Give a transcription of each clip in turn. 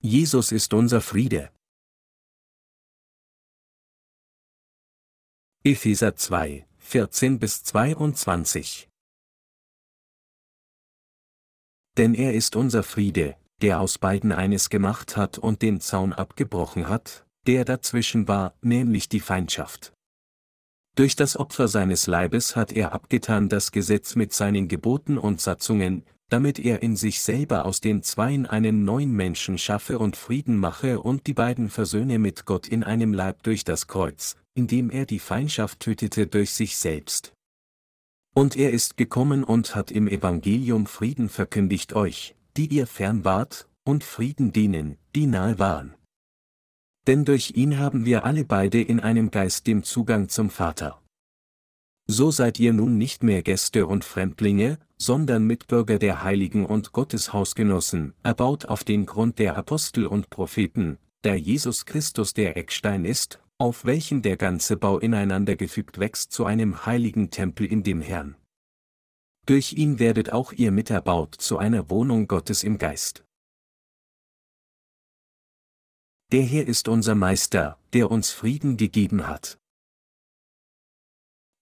Jesus ist unser Friede. Epheser 2, 14 bis 22 Denn er ist unser Friede, der aus beiden eines gemacht hat und den Zaun abgebrochen hat, der dazwischen war, nämlich die Feindschaft. Durch das Opfer seines Leibes hat er abgetan das Gesetz mit seinen Geboten und Satzungen, damit er in sich selber aus den Zweien einen neuen Menschen schaffe und Frieden mache und die beiden versöhne mit Gott in einem Leib durch das Kreuz, indem er die Feindschaft tötete durch sich selbst. Und er ist gekommen und hat im Evangelium Frieden verkündigt euch, die ihr fern wart, und Frieden denen, die nahe waren. Denn durch ihn haben wir alle beide in einem Geist den Zugang zum Vater. So seid ihr nun nicht mehr Gäste und Fremdlinge, sondern Mitbürger der Heiligen und Gottes Hausgenossen, erbaut auf den Grund der Apostel und Propheten, da Jesus Christus der Eckstein ist, auf welchen der ganze Bau ineinander gefügt wächst zu einem heiligen Tempel in dem Herrn. Durch ihn werdet auch ihr miterbaut zu einer Wohnung Gottes im Geist. Der Herr ist unser Meister, der uns Frieden gegeben hat.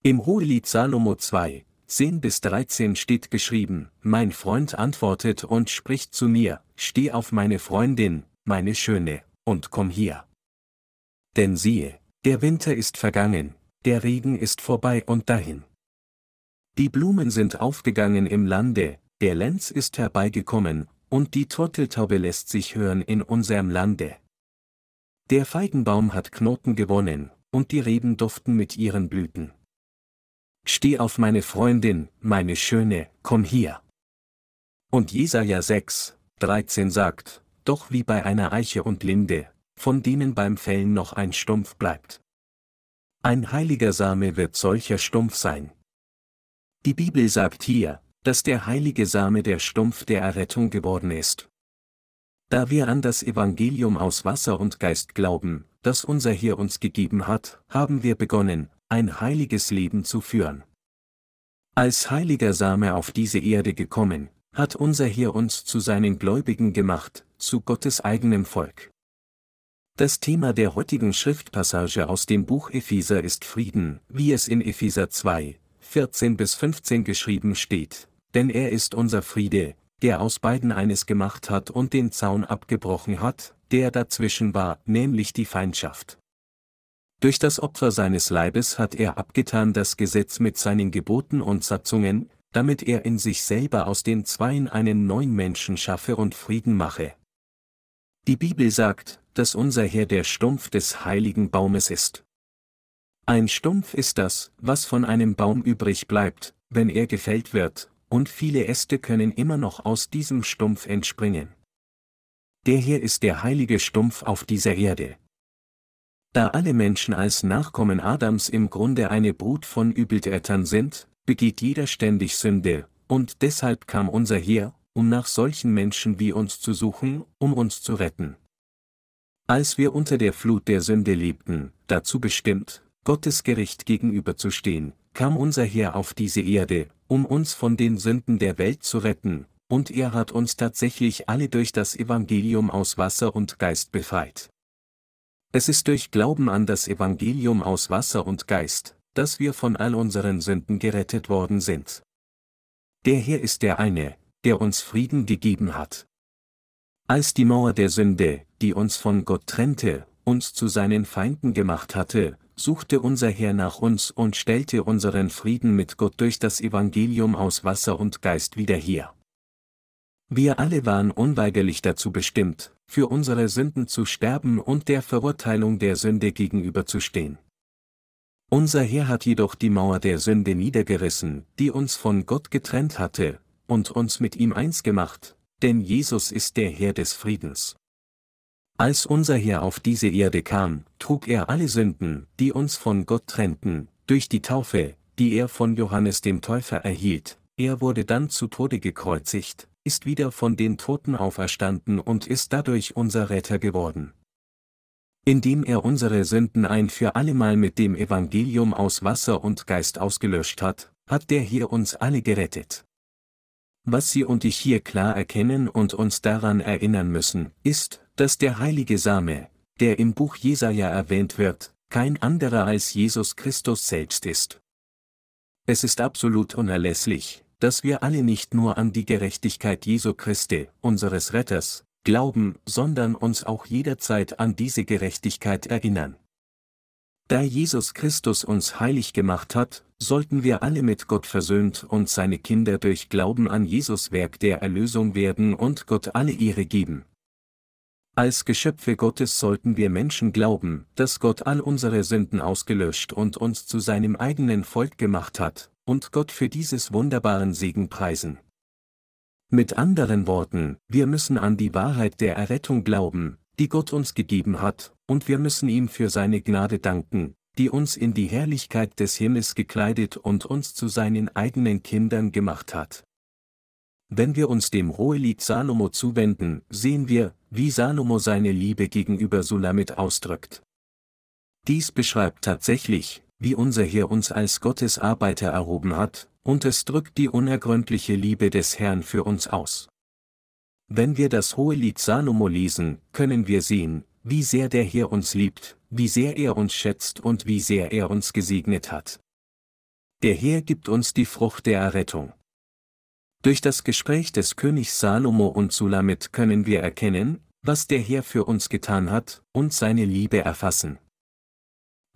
Im Hohelied Salomo 2, 10 bis 13 steht geschrieben, Mein Freund antwortet und spricht zu mir, Steh auf meine Freundin, meine Schöne, und komm hier. Denn siehe, der Winter ist vergangen, der Regen ist vorbei und dahin. Die Blumen sind aufgegangen im Lande, der Lenz ist herbeigekommen, und die Turteltaube lässt sich hören in unserem Lande. Der Feigenbaum hat Knoten gewonnen, und die Reben duften mit ihren Blüten. Steh auf meine Freundin, meine Schöne, komm hier. Und Jesaja 6, 13 sagt, doch wie bei einer Eiche und Linde, von denen beim Fällen noch ein Stumpf bleibt. Ein heiliger Same wird solcher Stumpf sein. Die Bibel sagt hier, dass der heilige Same der Stumpf der Errettung geworden ist. Da wir an das Evangelium aus Wasser und Geist glauben, das unser Herr uns gegeben hat, haben wir begonnen, ein heiliges Leben zu führen. Als heiliger Same auf diese Erde gekommen, hat unser Herr uns zu seinen Gläubigen gemacht, zu Gottes eigenem Volk. Das Thema der heutigen Schriftpassage aus dem Buch Epheser ist Frieden, wie es in Epheser 2, 14 bis 15 geschrieben steht, denn er ist unser Friede, der aus beiden eines gemacht hat und den Zaun abgebrochen hat, der dazwischen war, nämlich die Feindschaft. Durch das Opfer seines Leibes hat er abgetan das Gesetz mit seinen Geboten und Satzungen, damit er in sich selber aus den Zweien einen neuen Menschen schaffe und Frieden mache. Die Bibel sagt, dass unser Herr der Stumpf des heiligen Baumes ist. Ein Stumpf ist das, was von einem Baum übrig bleibt, wenn er gefällt wird, und viele Äste können immer noch aus diesem Stumpf entspringen. Der Herr ist der heilige Stumpf auf dieser Erde. Da alle Menschen als Nachkommen Adams im Grunde eine Brut von Übeltätern sind, begeht jeder ständig Sünde, und deshalb kam unser Herr, um nach solchen Menschen wie uns zu suchen, um uns zu retten. Als wir unter der Flut der Sünde lebten, dazu bestimmt, Gottes Gericht gegenüberzustehen, kam unser Herr auf diese Erde, um uns von den Sünden der Welt zu retten, und er hat uns tatsächlich alle durch das Evangelium aus Wasser und Geist befreit. Es ist durch Glauben an das Evangelium aus Wasser und Geist, dass wir von all unseren Sünden gerettet worden sind. Der Herr ist der eine, der uns Frieden gegeben hat. Als die Mauer der Sünde, die uns von Gott trennte, uns zu seinen Feinden gemacht hatte, suchte unser Herr nach uns und stellte unseren Frieden mit Gott durch das Evangelium aus Wasser und Geist wieder her. Wir alle waren unweigerlich dazu bestimmt, für unsere Sünden zu sterben und der Verurteilung der Sünde gegenüberzustehen. Unser Herr hat jedoch die Mauer der Sünde niedergerissen, die uns von Gott getrennt hatte, und uns mit ihm eins gemacht, denn Jesus ist der Herr des Friedens. Als unser Herr auf diese Erde kam, trug er alle Sünden, die uns von Gott trennten, durch die Taufe, die er von Johannes dem Täufer erhielt, er wurde dann zu Tode gekreuzigt, ist wieder von den Toten auferstanden und ist dadurch unser Retter geworden. Indem er unsere Sünden ein für allemal mit dem Evangelium aus Wasser und Geist ausgelöscht hat, hat der hier uns alle gerettet. Was Sie und ich hier klar erkennen und uns daran erinnern müssen, ist, dass der heilige Same, der im Buch Jesaja erwähnt wird, kein anderer als Jesus Christus selbst ist. Es ist absolut unerlässlich, dass wir alle nicht nur an die Gerechtigkeit Jesu Christi, unseres Retters, glauben, sondern uns auch jederzeit an diese Gerechtigkeit erinnern. Da Jesus Christus uns heilig gemacht hat, sollten wir alle mit Gott versöhnt und seine Kinder durch Glauben an Jesus Werk der Erlösung werden und Gott alle Ehre geben. Als Geschöpfe Gottes sollten wir Menschen glauben, dass Gott all unsere Sünden ausgelöscht und uns zu seinem eigenen Volk gemacht hat, und Gott für dieses wunderbaren Segen preisen. Mit anderen Worten, wir müssen an die Wahrheit der Errettung glauben, die Gott uns gegeben hat, und wir müssen ihm für seine Gnade danken, die uns in die Herrlichkeit des Himmels gekleidet und uns zu seinen eigenen Kindern gemacht hat. Wenn wir uns dem Hohelied Salomo zuwenden, sehen wir, wie Salomo seine Liebe gegenüber Sulamit ausdrückt. Dies beschreibt tatsächlich, wie unser Herr uns als Gottes Arbeiter erhoben hat, und es drückt die unergründliche Liebe des Herrn für uns aus. Wenn wir das Hohelied Salomo lesen, können wir sehen, wie sehr der Herr uns liebt, wie sehr er uns schätzt und wie sehr er uns gesegnet hat. Der Herr gibt uns die Frucht der Errettung. Durch das Gespräch des Königs Salomo und Sulamit können wir erkennen, was der Herr für uns getan hat, und seine Liebe erfassen.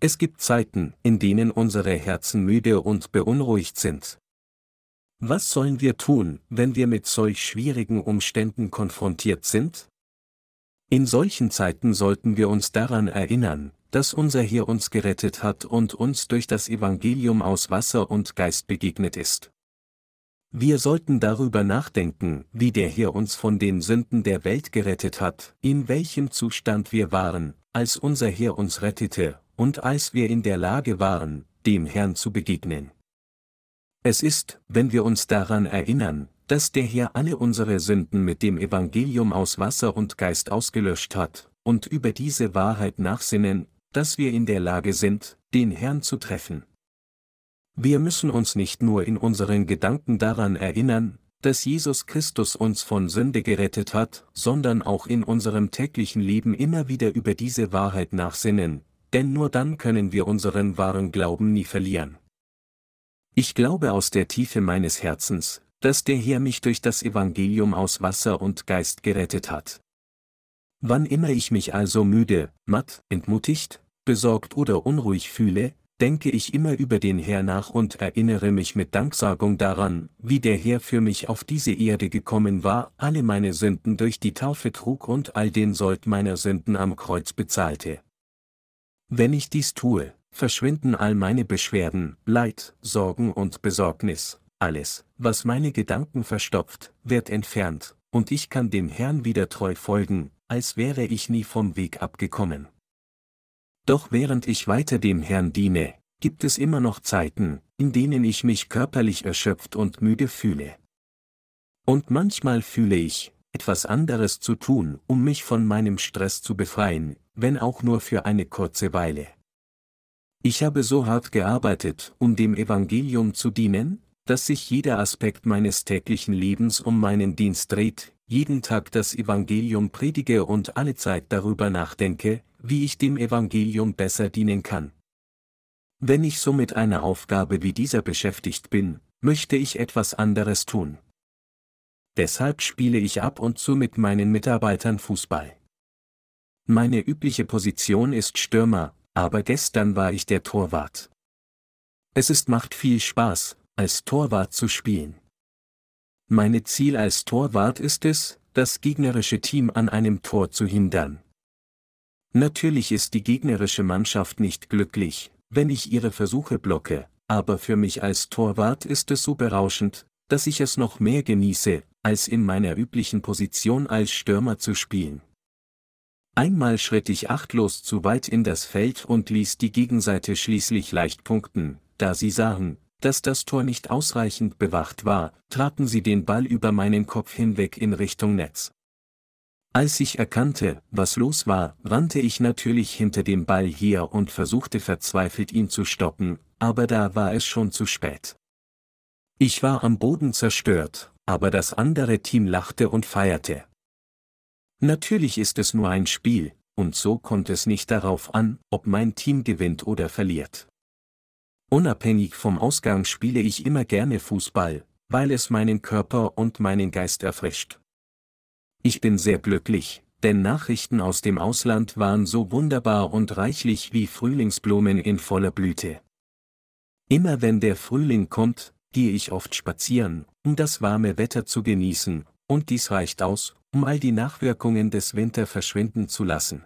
Es gibt Zeiten, in denen unsere Herzen müde und beunruhigt sind. Was sollen wir tun, wenn wir mit solch schwierigen Umständen konfrontiert sind? In solchen Zeiten sollten wir uns daran erinnern, dass unser Herr uns gerettet hat und uns durch das Evangelium aus Wasser und Geist begegnet ist. Wir sollten darüber nachdenken, wie der Herr uns von den Sünden der Welt gerettet hat, in welchem Zustand wir waren, als unser Herr uns rettete, und als wir in der Lage waren, dem Herrn zu begegnen. Es ist, wenn wir uns daran erinnern, dass der Herr alle unsere Sünden mit dem Evangelium aus Wasser und Geist ausgelöscht hat, und über diese Wahrheit nachsinnen, dass wir in der Lage sind, den Herrn zu treffen. Wir müssen uns nicht nur in unseren Gedanken daran erinnern, dass Jesus Christus uns von Sünde gerettet hat, sondern auch in unserem täglichen Leben immer wieder über diese Wahrheit nachsinnen, denn nur dann können wir unseren wahren Glauben nie verlieren. Ich glaube aus der Tiefe meines Herzens, dass der Herr mich durch das Evangelium aus Wasser und Geist gerettet hat. Wann immer ich mich also müde, matt, entmutigt, besorgt oder unruhig fühle, denke ich immer über den Herr nach und erinnere mich mit Danksagung daran, wie der Herr für mich auf diese Erde gekommen war, alle meine Sünden durch die Taufe trug und all den Sold meiner Sünden am Kreuz bezahlte. Wenn ich dies tue, verschwinden all meine Beschwerden, Leid, Sorgen und Besorgnis, alles, was meine Gedanken verstopft, wird entfernt, und ich kann dem Herrn wieder treu folgen, als wäre ich nie vom Weg abgekommen. Doch während ich weiter dem Herrn diene, gibt es immer noch Zeiten, in denen ich mich körperlich erschöpft und müde fühle. Und manchmal fühle ich, etwas anderes zu tun, um mich von meinem Stress zu befreien, wenn auch nur für eine kurze Weile. Ich habe so hart gearbeitet, um dem Evangelium zu dienen, dass sich jeder Aspekt meines täglichen Lebens um meinen Dienst dreht, jeden Tag das Evangelium predige und alle Zeit darüber nachdenke, wie ich dem Evangelium besser dienen kann. Wenn ich so mit einer Aufgabe wie dieser beschäftigt bin, möchte ich etwas anderes tun. Deshalb spiele ich ab und zu mit meinen Mitarbeitern Fußball. Meine übliche Position ist Stürmer, aber gestern war ich der Torwart. Es ist macht viel Spaß, als Torwart zu spielen. Meine Ziel als Torwart ist es, das gegnerische Team an einem Tor zu hindern. Natürlich ist die gegnerische Mannschaft nicht glücklich, wenn ich ihre Versuche blocke, aber für mich als Torwart ist es so berauschend, dass ich es noch mehr genieße, als in meiner üblichen Position als Stürmer zu spielen. Einmal schritt ich achtlos zu weit in das Feld und ließ die Gegenseite schließlich leicht punkten, da sie sahen, dass das Tor nicht ausreichend bewacht war, traten sie den Ball über meinen Kopf hinweg in Richtung Netz. Als ich erkannte, was los war, rannte ich natürlich hinter dem Ball her und versuchte verzweifelt ihn zu stoppen, aber da war es schon zu spät. Ich war am Boden zerstört, aber das andere Team lachte und feierte. Natürlich ist es nur ein Spiel, und so kommt es nicht darauf an, ob mein Team gewinnt oder verliert. Unabhängig vom Ausgang spiele ich immer gerne Fußball, weil es meinen Körper und meinen Geist erfrischt. Ich bin sehr glücklich, denn Nachrichten aus dem Ausland waren so wunderbar und reichlich wie Frühlingsblumen in voller Blüte. Immer wenn der Frühling kommt, gehe ich oft spazieren, um das warme Wetter zu genießen, und dies reicht aus, um all die Nachwirkungen des Winter verschwinden zu lassen.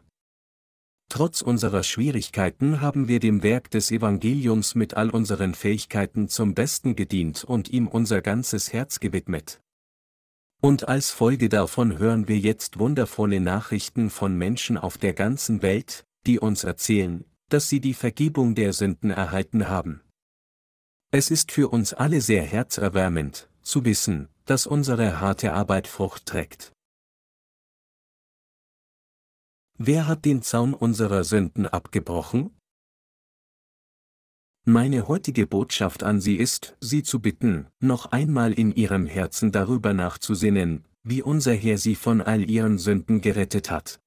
Trotz unserer Schwierigkeiten haben wir dem Werk des Evangeliums mit all unseren Fähigkeiten zum Besten gedient und ihm unser ganzes Herz gewidmet. Und als Folge davon hören wir jetzt wundervolle Nachrichten von Menschen auf der ganzen Welt, die uns erzählen, dass sie die Vergebung der Sünden erhalten haben. Es ist für uns alle sehr herzerwärmend, zu wissen, dass unsere harte Arbeit Frucht trägt. Wer hat den Zaun unserer Sünden abgebrochen? Meine heutige Botschaft an Sie ist, Sie zu bitten, noch einmal in Ihrem Herzen darüber nachzusinnen, wie unser Herr Sie von all Ihren Sünden gerettet hat.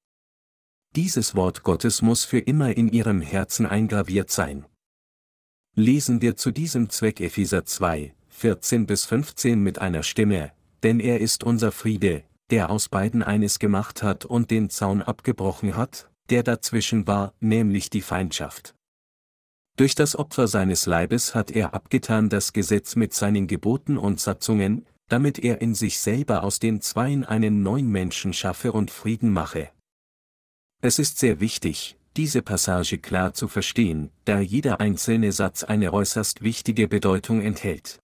Dieses Wort Gottes muss für immer in Ihrem Herzen eingraviert sein. Lesen wir zu diesem Zweck Epheser 2, 14 bis 15 mit einer Stimme, denn er ist unser Friede, der aus beiden eines gemacht hat und den Zaun abgebrochen hat, der dazwischen war, nämlich die Feindschaft. Durch das Opfer seines Leibes hat er abgetan das Gesetz mit seinen Geboten und Satzungen, damit er in sich selber aus den Zweien einen neuen Menschen schaffe und Frieden mache. Es ist sehr wichtig, diese Passage klar zu verstehen, da jeder einzelne Satz eine äußerst wichtige Bedeutung enthält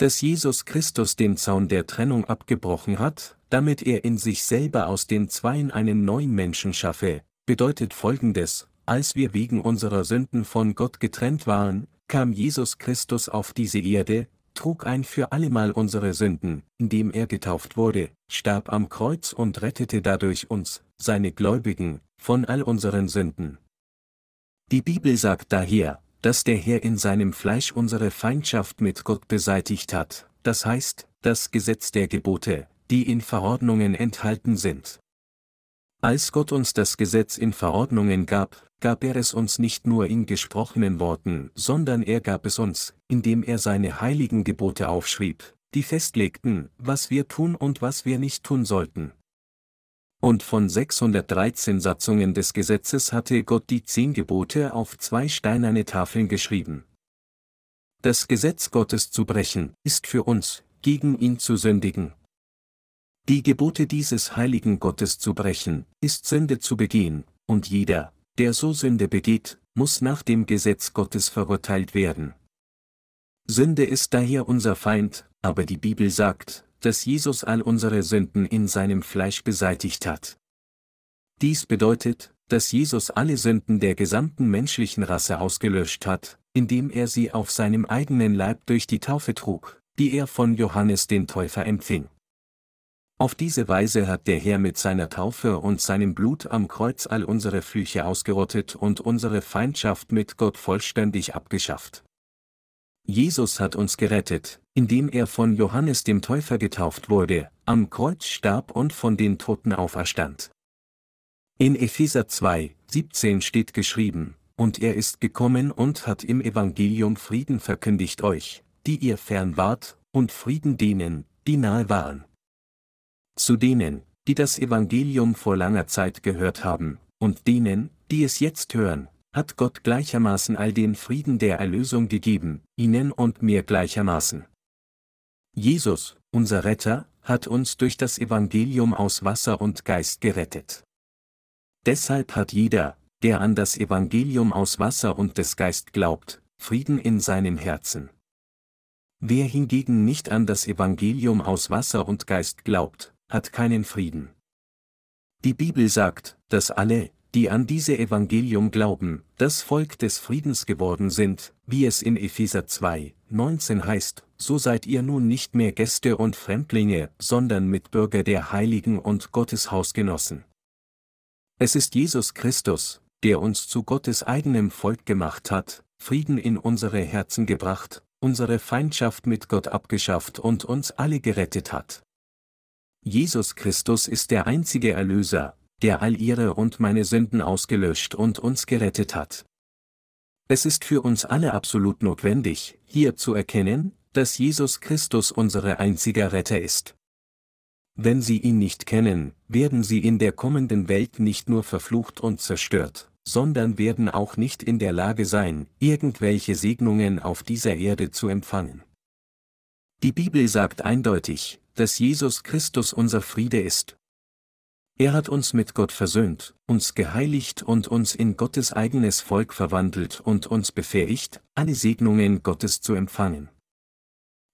dass Jesus Christus den Zaun der Trennung abgebrochen hat, damit er in sich selber aus den Zweien einen neuen Menschen schaffe, bedeutet folgendes, als wir wegen unserer Sünden von Gott getrennt waren, kam Jesus Christus auf diese Erde, trug ein für allemal unsere Sünden, indem er getauft wurde, starb am Kreuz und rettete dadurch uns, seine Gläubigen, von all unseren Sünden. Die Bibel sagt daher, dass der Herr in seinem Fleisch unsere Feindschaft mit Gott beseitigt hat, das heißt, das Gesetz der Gebote, die in Verordnungen enthalten sind. Als Gott uns das Gesetz in Verordnungen gab, gab er es uns nicht nur in gesprochenen Worten, sondern er gab es uns, indem er seine heiligen Gebote aufschrieb, die festlegten, was wir tun und was wir nicht tun sollten. Und von 613 Satzungen des Gesetzes hatte Gott die zehn Gebote auf zwei steinerne Tafeln geschrieben. Das Gesetz Gottes zu brechen, ist für uns, gegen ihn zu sündigen. Die Gebote dieses heiligen Gottes zu brechen, ist Sünde zu begehen, und jeder, der so Sünde begeht, muss nach dem Gesetz Gottes verurteilt werden. Sünde ist daher unser Feind, aber die Bibel sagt, dass Jesus all unsere Sünden in seinem Fleisch beseitigt hat. Dies bedeutet, dass Jesus alle Sünden der gesamten menschlichen Rasse ausgelöscht hat, indem er sie auf seinem eigenen Leib durch die Taufe trug, die er von Johannes den Täufer empfing. Auf diese Weise hat der Herr mit seiner Taufe und seinem Blut am Kreuz all unsere Flüche ausgerottet und unsere Feindschaft mit Gott vollständig abgeschafft. Jesus hat uns gerettet, indem er von Johannes dem Täufer getauft wurde, am Kreuz starb und von den Toten auferstand. In Epheser 2, 17 steht geschrieben, und er ist gekommen und hat im Evangelium Frieden verkündigt euch, die ihr fern wart, und Frieden denen, die nahe waren. Zu denen, die das Evangelium vor langer Zeit gehört haben, und denen, die es jetzt hören, hat Gott gleichermaßen all den Frieden der Erlösung gegeben, ihnen und mir gleichermaßen. Jesus, unser Retter, hat uns durch das Evangelium aus Wasser und Geist gerettet. Deshalb hat jeder, der an das Evangelium aus Wasser und des Geist glaubt, Frieden in seinem Herzen. Wer hingegen nicht an das Evangelium aus Wasser und Geist glaubt, hat keinen Frieden. Die Bibel sagt, dass alle, die an diese Evangelium glauben, das Volk des Friedens geworden sind, wie es in Epheser 2, 19 heißt, so seid ihr nun nicht mehr Gäste und Fremdlinge, sondern Mitbürger der Heiligen und Gottes Hausgenossen. Es ist Jesus Christus, der uns zu Gottes eigenem Volk gemacht hat, Frieden in unsere Herzen gebracht, unsere Feindschaft mit Gott abgeschafft und uns alle gerettet hat. Jesus Christus ist der einzige Erlöser, der all ihre und meine Sünden ausgelöscht und uns gerettet hat. Es ist für uns alle absolut notwendig, hier zu erkennen, dass Jesus Christus unsere einziger Retter ist. Wenn Sie ihn nicht kennen, werden Sie in der kommenden Welt nicht nur verflucht und zerstört, sondern werden auch nicht in der Lage sein, irgendwelche Segnungen auf dieser Erde zu empfangen. Die Bibel sagt eindeutig, dass Jesus Christus unser Friede ist. Er hat uns mit Gott versöhnt, uns geheiligt und uns in Gottes eigenes Volk verwandelt und uns befähigt, alle Segnungen Gottes zu empfangen.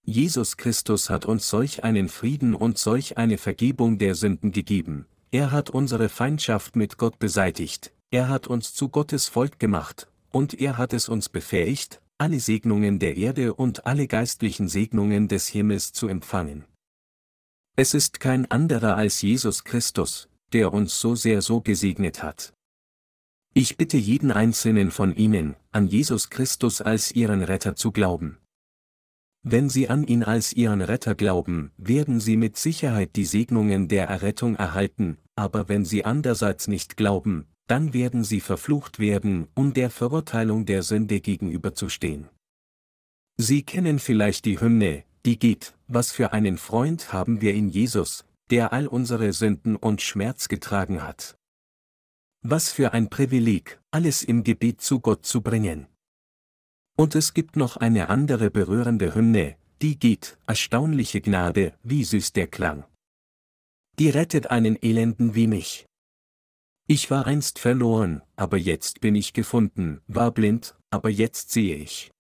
Jesus Christus hat uns solch einen Frieden und solch eine Vergebung der Sünden gegeben, er hat unsere Feindschaft mit Gott beseitigt, er hat uns zu Gottes Volk gemacht, und er hat es uns befähigt, alle Segnungen der Erde und alle geistlichen Segnungen des Himmels zu empfangen. Es ist kein anderer als Jesus Christus, der uns so sehr so gesegnet hat. Ich bitte jeden einzelnen von Ihnen, an Jesus Christus als Ihren Retter zu glauben. Wenn Sie an ihn als Ihren Retter glauben, werden Sie mit Sicherheit die Segnungen der Errettung erhalten, aber wenn Sie andererseits nicht glauben, dann werden Sie verflucht werden, um der Verurteilung der Sünde gegenüberzustehen. Sie kennen vielleicht die Hymne, die geht, was für einen Freund haben wir in Jesus, der all unsere Sünden und Schmerz getragen hat. Was für ein Privileg, alles im Gebet zu Gott zu bringen. Und es gibt noch eine andere berührende Hymne, die geht, erstaunliche Gnade, wie süß der Klang. Die rettet einen Elenden wie mich. Ich war einst verloren, aber jetzt bin ich gefunden, war blind, aber jetzt sehe ich.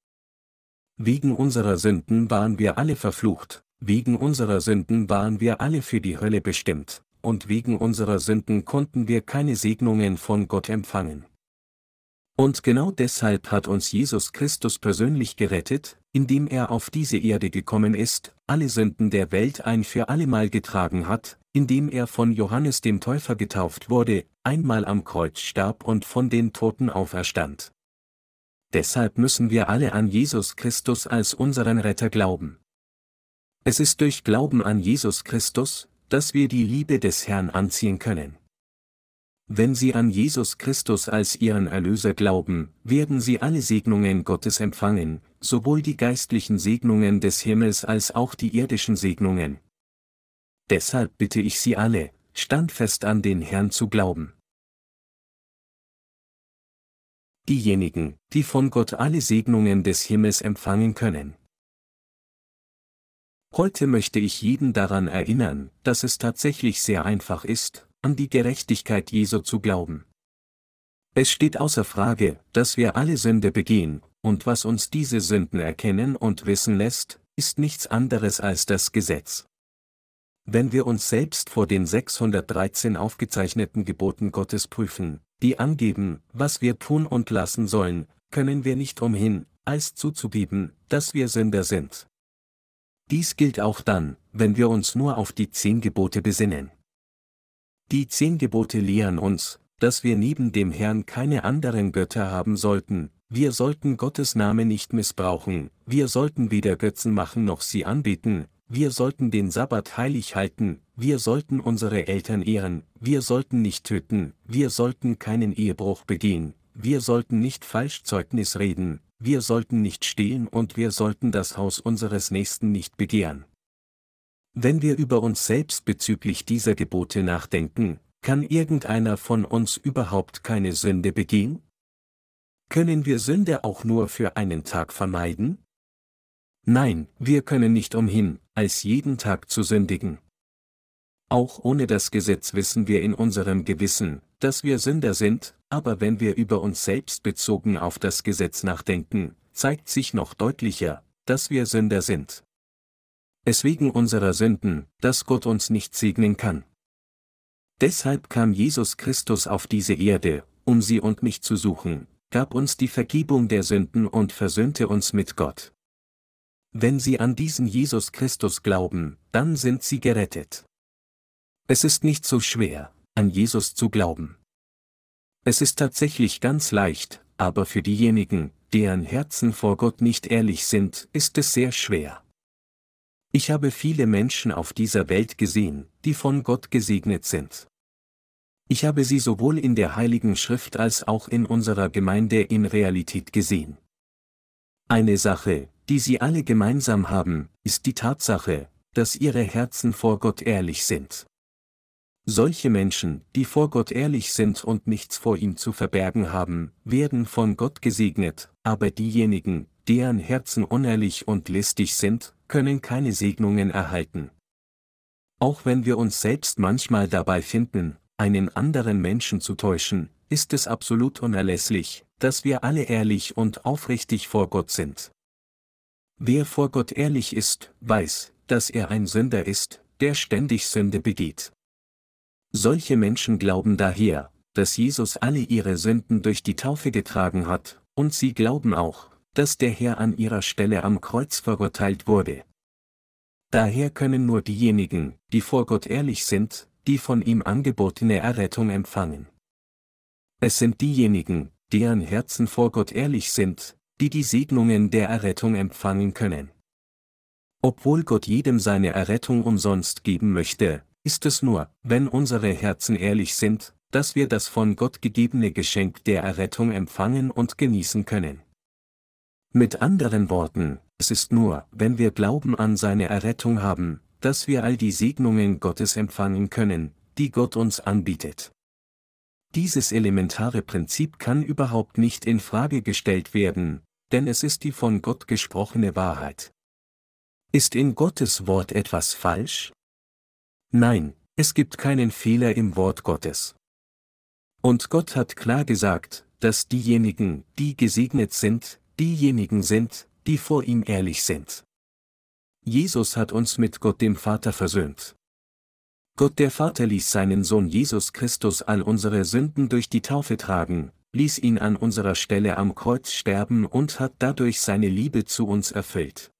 Wegen unserer Sünden waren wir alle verflucht, wegen unserer Sünden waren wir alle für die Hölle bestimmt, und wegen unserer Sünden konnten wir keine Segnungen von Gott empfangen. Und genau deshalb hat uns Jesus Christus persönlich gerettet, indem er auf diese Erde gekommen ist, alle Sünden der Welt ein für allemal getragen hat, indem er von Johannes dem Täufer getauft wurde, einmal am Kreuz starb und von den Toten auferstand. Deshalb müssen wir alle an Jesus Christus als unseren Retter glauben. Es ist durch Glauben an Jesus Christus, dass wir die Liebe des Herrn anziehen können. Wenn Sie an Jesus Christus als Ihren Erlöser glauben, werden Sie alle Segnungen Gottes empfangen, sowohl die geistlichen Segnungen des Himmels als auch die irdischen Segnungen. Deshalb bitte ich Sie alle, standfest an den Herrn zu glauben. Diejenigen, die von Gott alle Segnungen des Himmels empfangen können. Heute möchte ich jeden daran erinnern, dass es tatsächlich sehr einfach ist, an die Gerechtigkeit Jesu zu glauben. Es steht außer Frage, dass wir alle Sünde begehen, und was uns diese Sünden erkennen und wissen lässt, ist nichts anderes als das Gesetz. Wenn wir uns selbst vor den 613 aufgezeichneten Geboten Gottes prüfen, die angeben, was wir tun und lassen sollen, können wir nicht umhin, als zuzugeben, dass wir Sünder sind. Dies gilt auch dann, wenn wir uns nur auf die zehn Gebote besinnen. Die zehn Gebote lehren uns, dass wir neben dem Herrn keine anderen Götter haben sollten, wir sollten Gottes Name nicht missbrauchen, wir sollten weder Götzen machen noch sie anbeten, wir sollten den Sabbat heilig halten, wir sollten unsere Eltern ehren, wir sollten nicht töten, wir sollten keinen Ehebruch begehen, wir sollten nicht Falschzeugnis reden, wir sollten nicht stehlen und wir sollten das Haus unseres Nächsten nicht begehren. Wenn wir über uns selbst bezüglich dieser Gebote nachdenken, kann irgendeiner von uns überhaupt keine Sünde begehen? Können wir Sünde auch nur für einen Tag vermeiden? Nein, wir können nicht umhin, als jeden Tag zu sündigen. Auch ohne das Gesetz wissen wir in unserem Gewissen, dass wir Sünder sind, aber wenn wir über uns selbst bezogen auf das Gesetz nachdenken, zeigt sich noch deutlicher, dass wir Sünder sind es wegen unserer Sünden, dass Gott uns nicht segnen kann. Deshalb kam Jesus Christus auf diese Erde, um sie und mich zu suchen, gab uns die Vergebung der Sünden und versöhnte uns mit Gott. Wenn Sie an diesen Jesus Christus glauben, dann sind Sie gerettet. Es ist nicht so schwer, an Jesus zu glauben. Es ist tatsächlich ganz leicht, aber für diejenigen, deren Herzen vor Gott nicht ehrlich sind, ist es sehr schwer. Ich habe viele Menschen auf dieser Welt gesehen, die von Gott gesegnet sind. Ich habe sie sowohl in der Heiligen Schrift als auch in unserer Gemeinde in Realität gesehen. Eine Sache, die sie alle gemeinsam haben, ist die Tatsache, dass ihre Herzen vor Gott ehrlich sind. Solche Menschen, die vor Gott ehrlich sind und nichts vor ihm zu verbergen haben, werden von Gott gesegnet, aber diejenigen, deren Herzen unehrlich und listig sind, können keine Segnungen erhalten. Auch wenn wir uns selbst manchmal dabei finden, einen anderen Menschen zu täuschen, ist es absolut unerlässlich, dass wir alle ehrlich und aufrichtig vor Gott sind. Wer vor Gott ehrlich ist, weiß, dass er ein Sünder ist, der ständig Sünde begeht. Solche Menschen glauben daher, dass Jesus alle ihre Sünden durch die Taufe getragen hat, und sie glauben auch, dass der Herr an ihrer Stelle am Kreuz verurteilt wurde. Daher können nur diejenigen, die vor Gott ehrlich sind, die von ihm angebotene Errettung empfangen. Es sind diejenigen, deren Herzen vor Gott ehrlich sind, die die Segnungen der Errettung empfangen können. Obwohl Gott jedem seine Errettung umsonst geben möchte, ist es nur, wenn unsere Herzen ehrlich sind, dass wir das von Gott gegebene Geschenk der Errettung empfangen und genießen können. Mit anderen Worten, es ist nur, wenn wir Glauben an seine Errettung haben, dass wir all die Segnungen Gottes empfangen können, die Gott uns anbietet. Dieses elementare Prinzip kann überhaupt nicht in Frage gestellt werden, denn es ist die von Gott gesprochene Wahrheit. Ist in Gottes Wort etwas falsch? Nein, es gibt keinen Fehler im Wort Gottes. Und Gott hat klar gesagt, dass diejenigen, die gesegnet sind, diejenigen sind, die vor ihm ehrlich sind. Jesus hat uns mit Gott dem Vater versöhnt. Gott der Vater ließ seinen Sohn Jesus Christus all unsere Sünden durch die Taufe tragen, ließ ihn an unserer Stelle am Kreuz sterben und hat dadurch seine Liebe zu uns erfüllt.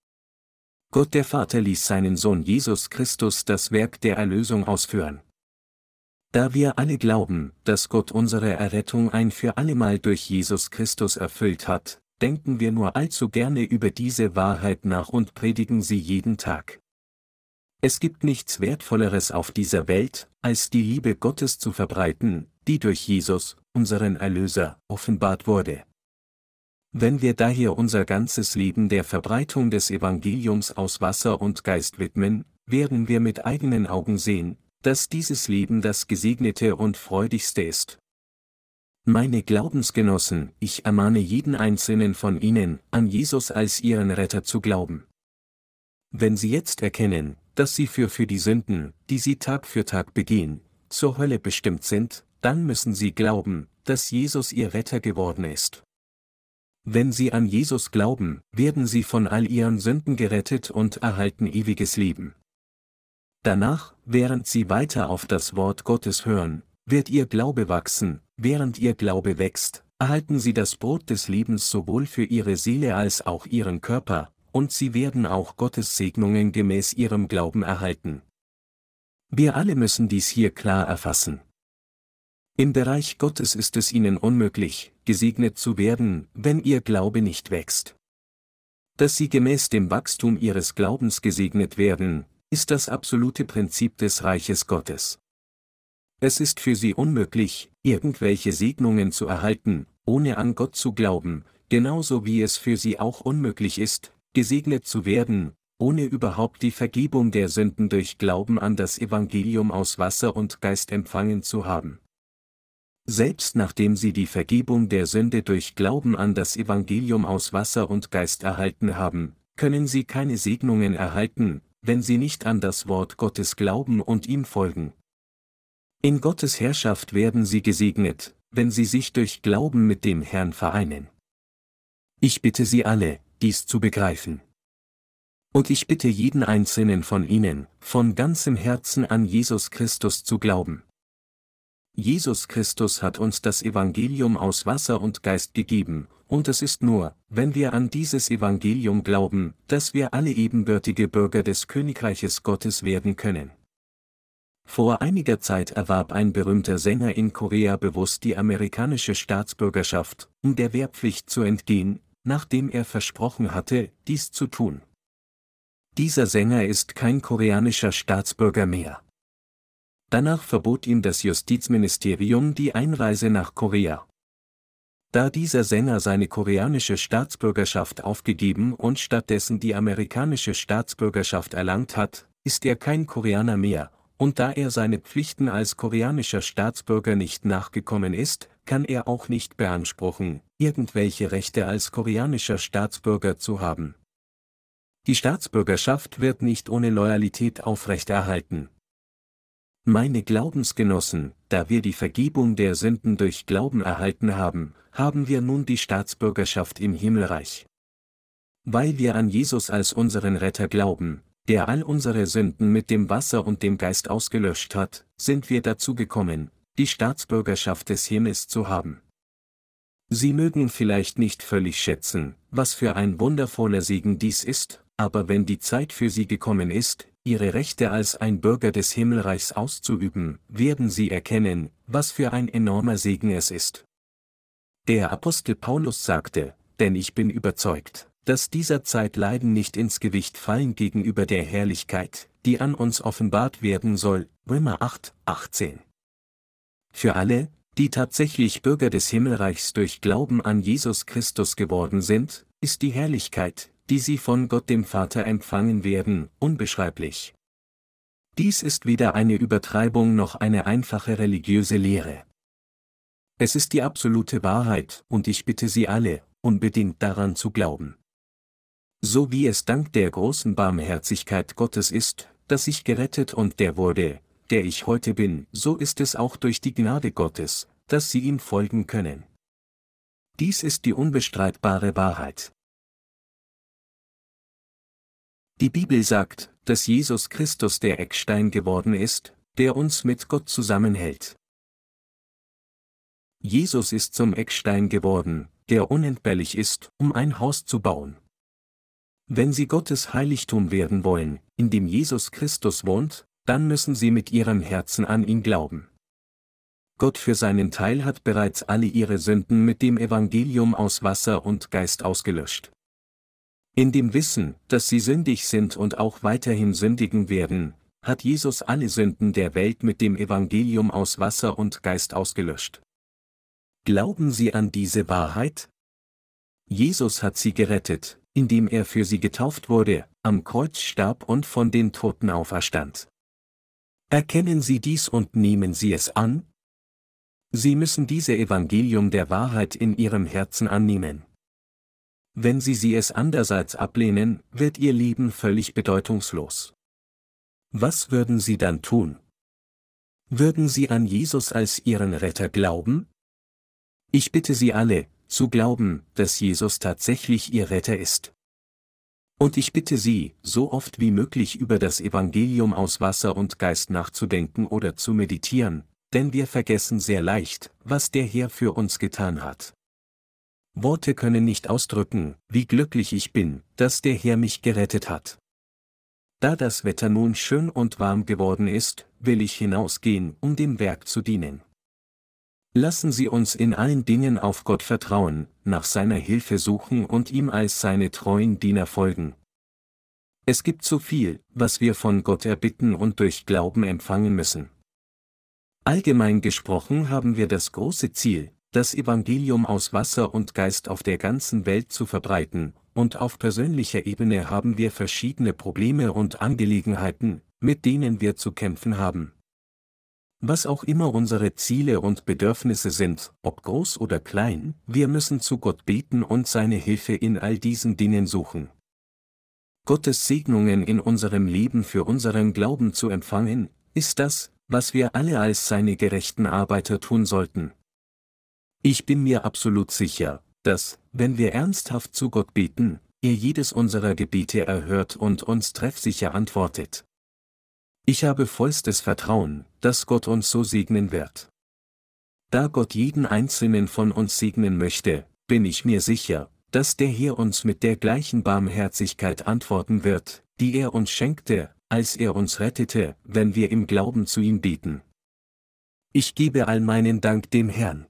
Gott der Vater ließ seinen Sohn Jesus Christus das Werk der Erlösung ausführen. Da wir alle glauben, dass Gott unsere Errettung ein für allemal durch Jesus Christus erfüllt hat, denken wir nur allzu gerne über diese Wahrheit nach und predigen sie jeden Tag. Es gibt nichts Wertvolleres auf dieser Welt, als die Liebe Gottes zu verbreiten, die durch Jesus, unseren Erlöser, offenbart wurde. Wenn wir daher unser ganzes Leben der Verbreitung des Evangeliums aus Wasser und Geist widmen, werden wir mit eigenen Augen sehen, dass dieses Leben das gesegnete und freudigste ist. Meine Glaubensgenossen, ich ermahne jeden einzelnen von Ihnen, an Jesus als Ihren Retter zu glauben. Wenn Sie jetzt erkennen, dass Sie für für die Sünden, die Sie Tag für Tag begehen, zur Hölle bestimmt sind, dann müssen Sie glauben, dass Jesus Ihr Retter geworden ist. Wenn sie an Jesus glauben, werden sie von all ihren Sünden gerettet und erhalten ewiges Leben. Danach, während sie weiter auf das Wort Gottes hören, wird ihr Glaube wachsen, während ihr Glaube wächst, erhalten sie das Brot des Lebens sowohl für ihre Seele als auch ihren Körper, und sie werden auch Gottes Segnungen gemäß ihrem Glauben erhalten. Wir alle müssen dies hier klar erfassen. Im Bereich Gottes ist es ihnen unmöglich, gesegnet zu werden, wenn ihr Glaube nicht wächst. Dass sie gemäß dem Wachstum ihres Glaubens gesegnet werden, ist das absolute Prinzip des Reiches Gottes. Es ist für sie unmöglich, irgendwelche Segnungen zu erhalten, ohne an Gott zu glauben, genauso wie es für sie auch unmöglich ist, gesegnet zu werden, ohne überhaupt die Vergebung der Sünden durch Glauben an das Evangelium aus Wasser und Geist empfangen zu haben. Selbst nachdem sie die Vergebung der Sünde durch Glauben an das Evangelium aus Wasser und Geist erhalten haben, können sie keine Segnungen erhalten, wenn sie nicht an das Wort Gottes glauben und ihm folgen. In Gottes Herrschaft werden sie gesegnet, wenn sie sich durch Glauben mit dem Herrn vereinen. Ich bitte Sie alle, dies zu begreifen. Und ich bitte jeden einzelnen von Ihnen, von ganzem Herzen an Jesus Christus zu glauben. Jesus Christus hat uns das Evangelium aus Wasser und Geist gegeben, und es ist nur, wenn wir an dieses Evangelium glauben, dass wir alle ebenbürtige Bürger des Königreiches Gottes werden können. Vor einiger Zeit erwarb ein berühmter Sänger in Korea bewusst die amerikanische Staatsbürgerschaft, um der Wehrpflicht zu entgehen, nachdem er versprochen hatte, dies zu tun. Dieser Sänger ist kein koreanischer Staatsbürger mehr. Danach verbot ihm das Justizministerium die Einreise nach Korea. Da dieser Sänger seine koreanische Staatsbürgerschaft aufgegeben und stattdessen die amerikanische Staatsbürgerschaft erlangt hat, ist er kein Koreaner mehr, und da er seine Pflichten als koreanischer Staatsbürger nicht nachgekommen ist, kann er auch nicht beanspruchen, irgendwelche Rechte als koreanischer Staatsbürger zu haben. Die Staatsbürgerschaft wird nicht ohne Loyalität aufrechterhalten. Meine Glaubensgenossen, da wir die Vergebung der Sünden durch Glauben erhalten haben, haben wir nun die Staatsbürgerschaft im Himmelreich. Weil wir an Jesus als unseren Retter glauben, der all unsere Sünden mit dem Wasser und dem Geist ausgelöscht hat, sind wir dazu gekommen, die Staatsbürgerschaft des Himmels zu haben. Sie mögen vielleicht nicht völlig schätzen, was für ein wundervoller Segen dies ist, aber wenn die Zeit für sie gekommen ist, ihre Rechte als ein Bürger des Himmelreichs auszuüben, werden sie erkennen, was für ein enormer Segen es ist. Der Apostel Paulus sagte, denn ich bin überzeugt, dass dieser Zeit Leiden nicht ins Gewicht fallen gegenüber der Herrlichkeit, die an uns offenbart werden soll, Römer 8, 18. Für alle, die tatsächlich Bürger des Himmelreichs durch Glauben an Jesus Christus geworden sind, ist die Herrlichkeit, die sie von Gott dem Vater empfangen werden, unbeschreiblich. Dies ist weder eine Übertreibung noch eine einfache religiöse Lehre. Es ist die absolute Wahrheit, und ich bitte Sie alle, unbedingt daran zu glauben. So wie es dank der großen Barmherzigkeit Gottes ist, dass ich gerettet und der wurde, der ich heute bin, so ist es auch durch die Gnade Gottes, dass Sie ihm folgen können. Dies ist die unbestreitbare Wahrheit. Die Bibel sagt, dass Jesus Christus der Eckstein geworden ist, der uns mit Gott zusammenhält. Jesus ist zum Eckstein geworden, der unentbehrlich ist, um ein Haus zu bauen. Wenn Sie Gottes Heiligtum werden wollen, in dem Jesus Christus wohnt, dann müssen Sie mit Ihrem Herzen an ihn glauben. Gott für seinen Teil hat bereits alle Ihre Sünden mit dem Evangelium aus Wasser und Geist ausgelöscht. In dem Wissen, dass sie sündig sind und auch weiterhin sündigen werden, hat Jesus alle Sünden der Welt mit dem Evangelium aus Wasser und Geist ausgelöscht. Glauben Sie an diese Wahrheit? Jesus hat sie gerettet, indem er für sie getauft wurde, am Kreuz starb und von den Toten auferstand. Erkennen Sie dies und nehmen Sie es an? Sie müssen diese Evangelium der Wahrheit in Ihrem Herzen annehmen. Wenn Sie sie es andererseits ablehnen, wird Ihr Leben völlig bedeutungslos. Was würden Sie dann tun? Würden Sie an Jesus als Ihren Retter glauben? Ich bitte Sie alle, zu glauben, dass Jesus tatsächlich Ihr Retter ist. Und ich bitte Sie, so oft wie möglich über das Evangelium aus Wasser und Geist nachzudenken oder zu meditieren, denn wir vergessen sehr leicht, was der Herr für uns getan hat. Worte können nicht ausdrücken, wie glücklich ich bin, dass der Herr mich gerettet hat. Da das Wetter nun schön und warm geworden ist, will ich hinausgehen, um dem Werk zu dienen. Lassen Sie uns in allen Dingen auf Gott vertrauen, nach seiner Hilfe suchen und ihm als seine treuen Diener folgen. Es gibt so viel, was wir von Gott erbitten und durch Glauben empfangen müssen. Allgemein gesprochen haben wir das große Ziel, das Evangelium aus Wasser und Geist auf der ganzen Welt zu verbreiten, und auf persönlicher Ebene haben wir verschiedene Probleme und Angelegenheiten, mit denen wir zu kämpfen haben. Was auch immer unsere Ziele und Bedürfnisse sind, ob groß oder klein, wir müssen zu Gott beten und seine Hilfe in all diesen Dingen suchen. Gottes Segnungen in unserem Leben für unseren Glauben zu empfangen, ist das, was wir alle als seine gerechten Arbeiter tun sollten. Ich bin mir absolut sicher, dass, wenn wir ernsthaft zu Gott beten, er jedes unserer Gebete erhört und uns treffsicher antwortet. Ich habe vollstes Vertrauen, dass Gott uns so segnen wird. Da Gott jeden einzelnen von uns segnen möchte, bin ich mir sicher, dass der Herr uns mit der gleichen Barmherzigkeit antworten wird, die er uns schenkte, als er uns rettete, wenn wir im Glauben zu ihm beten. Ich gebe all meinen Dank dem Herrn.